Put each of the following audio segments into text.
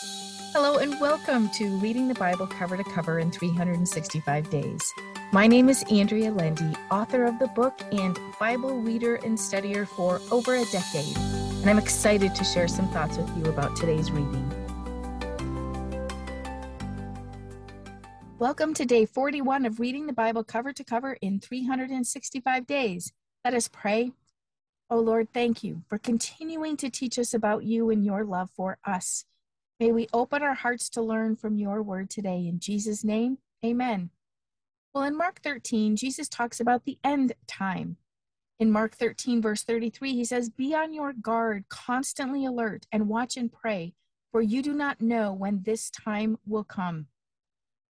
Hello, and welcome to Reading the Bible Cover to Cover in 365 Days. My name is Andrea Lendy, author of the book and Bible reader and studier for over a decade, and I'm excited to share some thoughts with you about today's reading. Welcome to day 41 of Reading the Bible Cover to Cover in 365 Days. Let us pray. Oh Lord, thank you for continuing to teach us about you and your love for us. May we open our hearts to learn from your word today. In Jesus' name, amen. Well, in Mark 13, Jesus talks about the end time. In Mark 13, verse 33, he says, Be on your guard, constantly alert, and watch and pray, for you do not know when this time will come.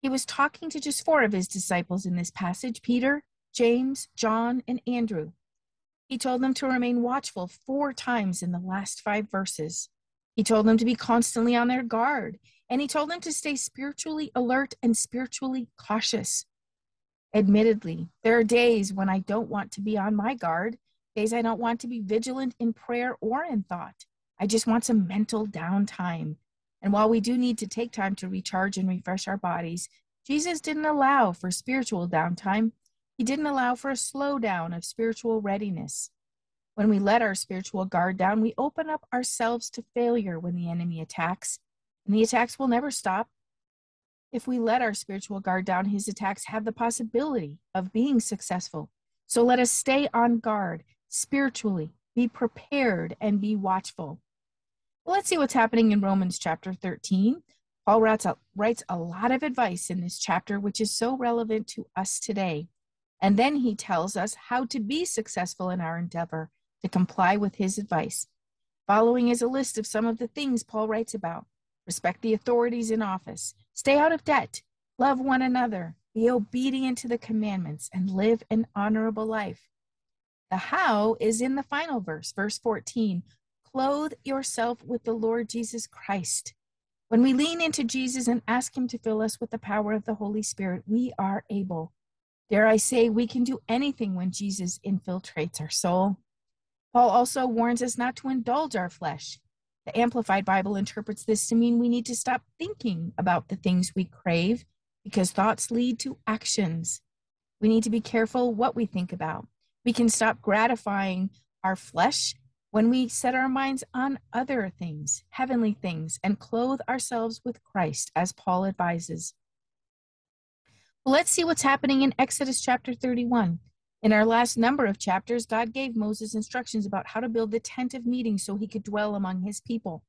He was talking to just four of his disciples in this passage Peter, James, John, and Andrew. He told them to remain watchful four times in the last five verses. He told them to be constantly on their guard, and he told them to stay spiritually alert and spiritually cautious. Admittedly, there are days when I don't want to be on my guard, days I don't want to be vigilant in prayer or in thought. I just want some mental downtime. And while we do need to take time to recharge and refresh our bodies, Jesus didn't allow for spiritual downtime. He didn't allow for a slowdown of spiritual readiness. When we let our spiritual guard down, we open up ourselves to failure when the enemy attacks, and the attacks will never stop. If we let our spiritual guard down, his attacks have the possibility of being successful. So let us stay on guard spiritually, be prepared, and be watchful. Well, let's see what's happening in Romans chapter 13. Paul writes a, writes a lot of advice in this chapter, which is so relevant to us today. And then he tells us how to be successful in our endeavor to comply with his advice. Following is a list of some of the things Paul writes about respect the authorities in office, stay out of debt, love one another, be obedient to the commandments, and live an honorable life. The how is in the final verse, verse 14 clothe yourself with the Lord Jesus Christ. When we lean into Jesus and ask Him to fill us with the power of the Holy Spirit, we are able. Dare I say, we can do anything when Jesus infiltrates our soul. Paul also warns us not to indulge our flesh. The Amplified Bible interprets this to mean we need to stop thinking about the things we crave because thoughts lead to actions. We need to be careful what we think about. We can stop gratifying our flesh when we set our minds on other things, heavenly things, and clothe ourselves with Christ, as Paul advises. Well, let's see what's happening in Exodus chapter 31. In our last number of chapters, God gave Moses instructions about how to build the tent of meeting so he could dwell among his people.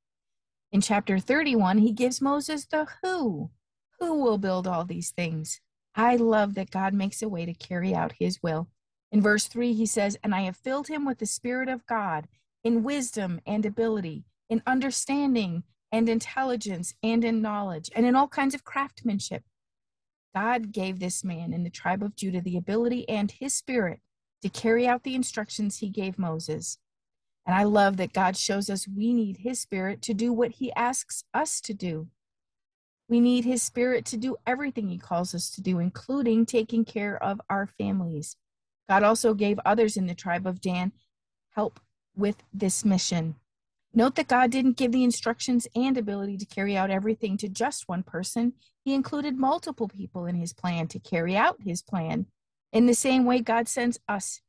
In chapter 31, he gives Moses the who. Who will build all these things? I love that God makes a way to carry out his will. In verse 3, he says, And I have filled him with the Spirit of God in wisdom and ability, in understanding and intelligence and in knowledge, and in all kinds of craftsmanship. God gave this man in the tribe of Judah the ability and his spirit to carry out the instructions he gave Moses. And I love that God shows us we need his spirit to do what he asks us to do. We need his spirit to do everything he calls us to do, including taking care of our families. God also gave others in the tribe of Dan help with this mission. Note that God didn't give the instructions and ability to carry out everything to just one person. He included multiple people in his plan to carry out his plan. In the same way, God sends us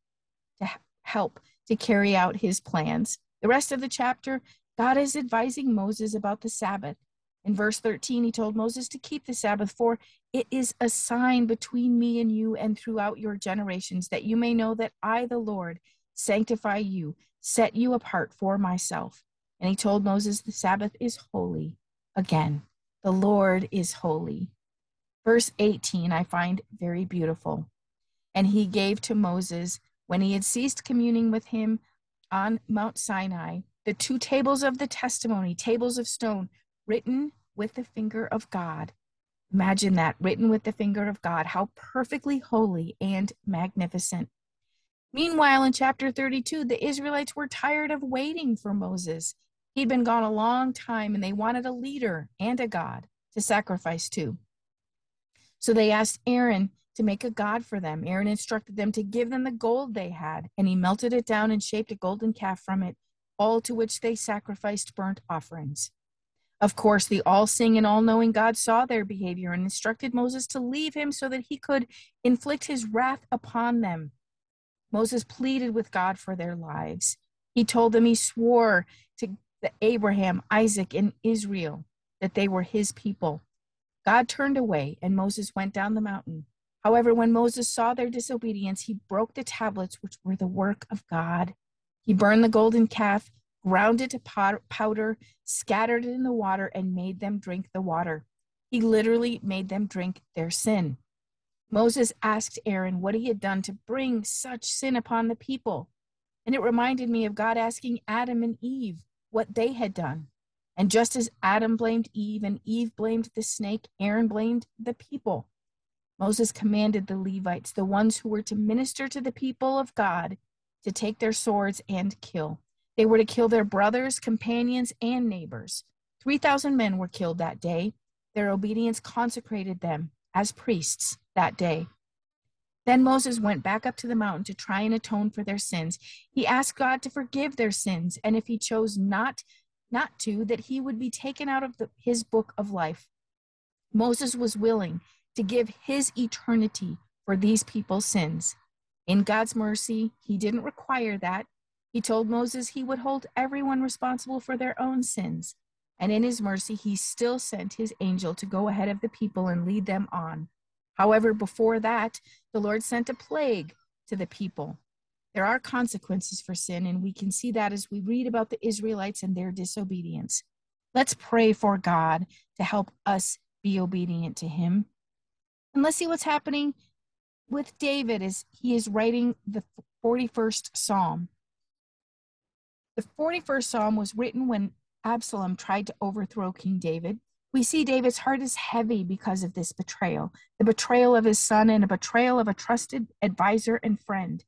to help to carry out his plans. The rest of the chapter, God is advising Moses about the Sabbath. In verse 13, he told Moses to keep the Sabbath, for it is a sign between me and you and throughout your generations, that you may know that I, the Lord, sanctify you, set you apart for myself. And he told Moses, The Sabbath is holy. Again, the Lord is holy. Verse 18, I find very beautiful. And he gave to Moses, when he had ceased communing with him on Mount Sinai, the two tables of the testimony, tables of stone, written with the finger of God. Imagine that, written with the finger of God. How perfectly holy and magnificent. Meanwhile, in chapter 32, the Israelites were tired of waiting for Moses. He'd been gone a long time and they wanted a leader and a God to sacrifice to. So they asked Aaron to make a God for them. Aaron instructed them to give them the gold they had, and he melted it down and shaped a golden calf from it, all to which they sacrificed burnt offerings. Of course, the all seeing and all knowing God saw their behavior and instructed Moses to leave him so that he could inflict his wrath upon them. Moses pleaded with God for their lives. He told them he swore to Abraham, Isaac, and Israel that they were his people. God turned away, and Moses went down the mountain. However, when Moses saw their disobedience, he broke the tablets, which were the work of God. He burned the golden calf, ground it to powder, scattered it in the water, and made them drink the water. He literally made them drink their sin. Moses asked Aaron what he had done to bring such sin upon the people. And it reminded me of God asking Adam and Eve what they had done. And just as Adam blamed Eve and Eve blamed the snake, Aaron blamed the people. Moses commanded the Levites, the ones who were to minister to the people of God, to take their swords and kill. They were to kill their brothers, companions, and neighbors. 3,000 men were killed that day. Their obedience consecrated them as priests that day. Then Moses went back up to the mountain to try and atone for their sins. He asked God to forgive their sins, and if he chose not not to, that he would be taken out of the, his book of life. Moses was willing to give his eternity for these people's sins. In God's mercy, he didn't require that. He told Moses he would hold everyone responsible for their own sins. And in his mercy, he still sent his angel to go ahead of the people and lead them on. However, before that, the Lord sent a plague to the people. There are consequences for sin, and we can see that as we read about the Israelites and their disobedience. Let's pray for God to help us be obedient to Him. And let's see what's happening with David as he is writing the 41st Psalm. The 41st Psalm was written when Absalom tried to overthrow King David. We see David's heart is heavy because of this betrayal, the betrayal of his son and a betrayal of a trusted advisor and friend.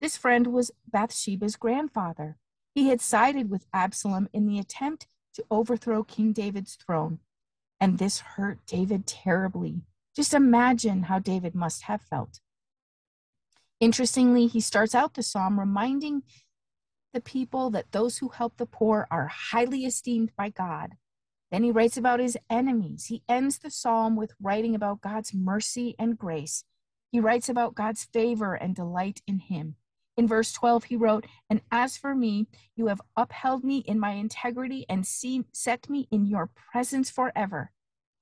This friend was Bathsheba's grandfather. He had sided with Absalom in the attempt to overthrow King David's throne, and this hurt David terribly. Just imagine how David must have felt. Interestingly, he starts out the psalm reminding the people that those who help the poor are highly esteemed by God. Then he writes about his enemies. He ends the psalm with writing about God's mercy and grace. He writes about God's favor and delight in him. In verse 12, he wrote, And as for me, you have upheld me in my integrity and set me in your presence forever.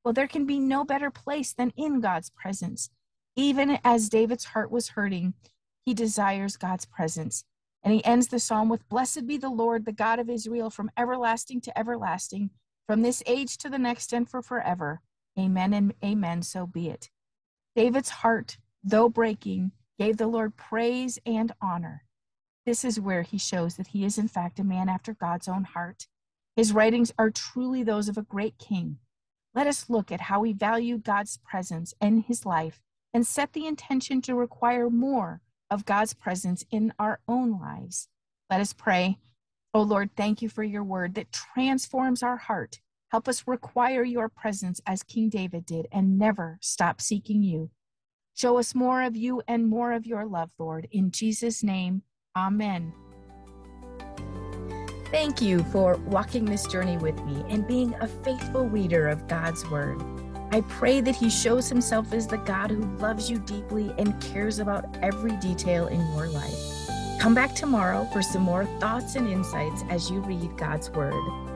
Well, there can be no better place than in God's presence. Even as David's heart was hurting, he desires God's presence. And he ends the psalm with Blessed be the Lord, the God of Israel, from everlasting to everlasting from this age to the next and for forever. Amen and amen, so be it. David's heart, though breaking, gave the Lord praise and honor. This is where he shows that he is, in fact, a man after God's own heart. His writings are truly those of a great king. Let us look at how he valued God's presence in his life and set the intention to require more of God's presence in our own lives. Let us pray. Oh Lord, thank you for your word that transforms our heart. Help us require your presence as King David did and never stop seeking you. Show us more of you and more of your love, Lord. In Jesus' name, amen. Thank you for walking this journey with me and being a faithful reader of God's Word. I pray that He shows Himself as the God who loves you deeply and cares about every detail in your life. Come back tomorrow for some more thoughts and insights as you read God's Word.